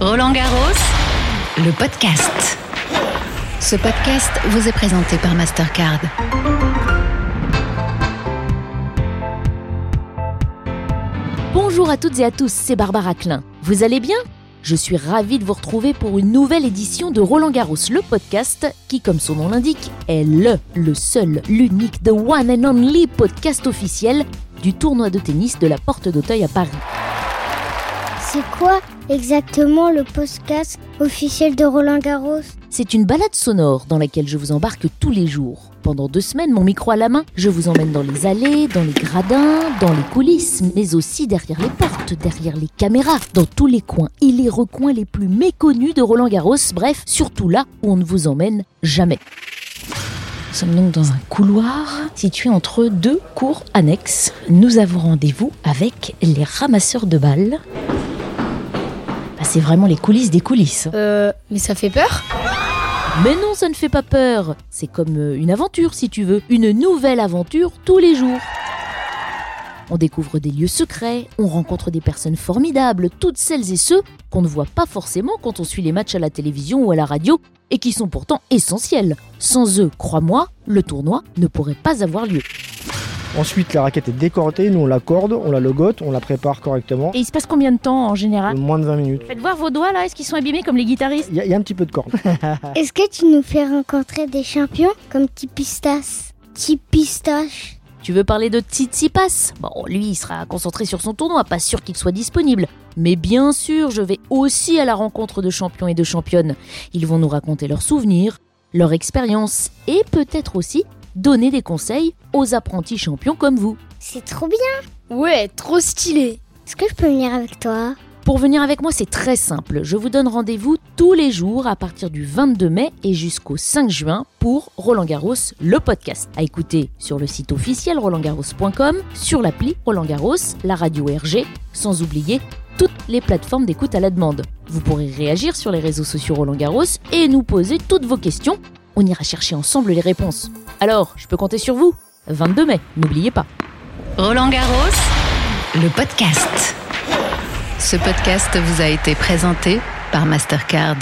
Roland Garros, le podcast. Ce podcast vous est présenté par Mastercard. Bonjour à toutes et à tous, c'est Barbara Klein. Vous allez bien? Je suis ravie de vous retrouver pour une nouvelle édition de Roland Garros, le podcast, qui, comme son nom l'indique, est le, le seul, l'unique, the one and only podcast officiel du tournoi de tennis de la Porte d'Auteuil à Paris. C'est quoi exactement le podcast officiel de Roland Garros C'est une balade sonore dans laquelle je vous embarque tous les jours. Pendant deux semaines, mon micro à la main, je vous emmène dans les allées, dans les gradins, dans les coulisses, mais aussi derrière les portes, derrière les caméras, dans tous les coins et les recoins les plus méconnus de Roland Garros, bref, surtout là où on ne vous emmène jamais. Nous sommes donc dans un couloir situé entre deux cours annexes. Nous avons rendez-vous avec les ramasseurs de balles. C'est vraiment les coulisses des coulisses. Euh, mais ça fait peur Mais non, ça ne fait pas peur. C'est comme euh, une aventure, si tu veux. Une nouvelle aventure tous les jours. On découvre des lieux secrets, on rencontre des personnes formidables, toutes celles et ceux qu'on ne voit pas forcément quand on suit les matchs à la télévision ou à la radio, et qui sont pourtant essentiels. Sans eux, crois-moi, le tournoi ne pourrait pas avoir lieu. Ensuite, la raquette est décortée, nous on la corde, on la logote, on la prépare correctement. Et il se passe combien de temps en général Moins de 20 minutes. Faites voir vos doigts là, est-ce qu'ils sont abîmés comme les guitaristes Il y, a- il y a un petit peu de corde. Est-ce que tu nous fais rencontrer des champions comme Tipistas Tipistache Tu veux parler de Tsitsipas Bon, lui, il sera concentré sur son tournoi, pas sûr qu'il soit disponible. Mais bien sûr, je vais aussi à la rencontre de champions et de championnes. Ils vont nous raconter leurs souvenirs, leur expérience et peut-être aussi donner des conseils aux apprentis champions comme vous. C'est trop bien Ouais, trop stylé Est-ce que je peux venir avec toi? Pour venir avec moi, c'est très simple. Je vous donne rendez-vous tous les jours à partir du 22 mai et jusqu'au 5 juin pour Roland Garros, le podcast. À écouter sur le site officiel rolandgarros.com, sur l'appli Roland Garros, la radio RG, sans oublier toutes les plateformes d'écoute à la demande. Vous pourrez réagir sur les réseaux sociaux Roland Garros et nous poser toutes vos questions. On ira chercher ensemble les réponses. Alors, je peux compter sur vous 22 mai, n'oubliez pas. Roland Garros, le podcast. Ce podcast vous a été présenté par Mastercard.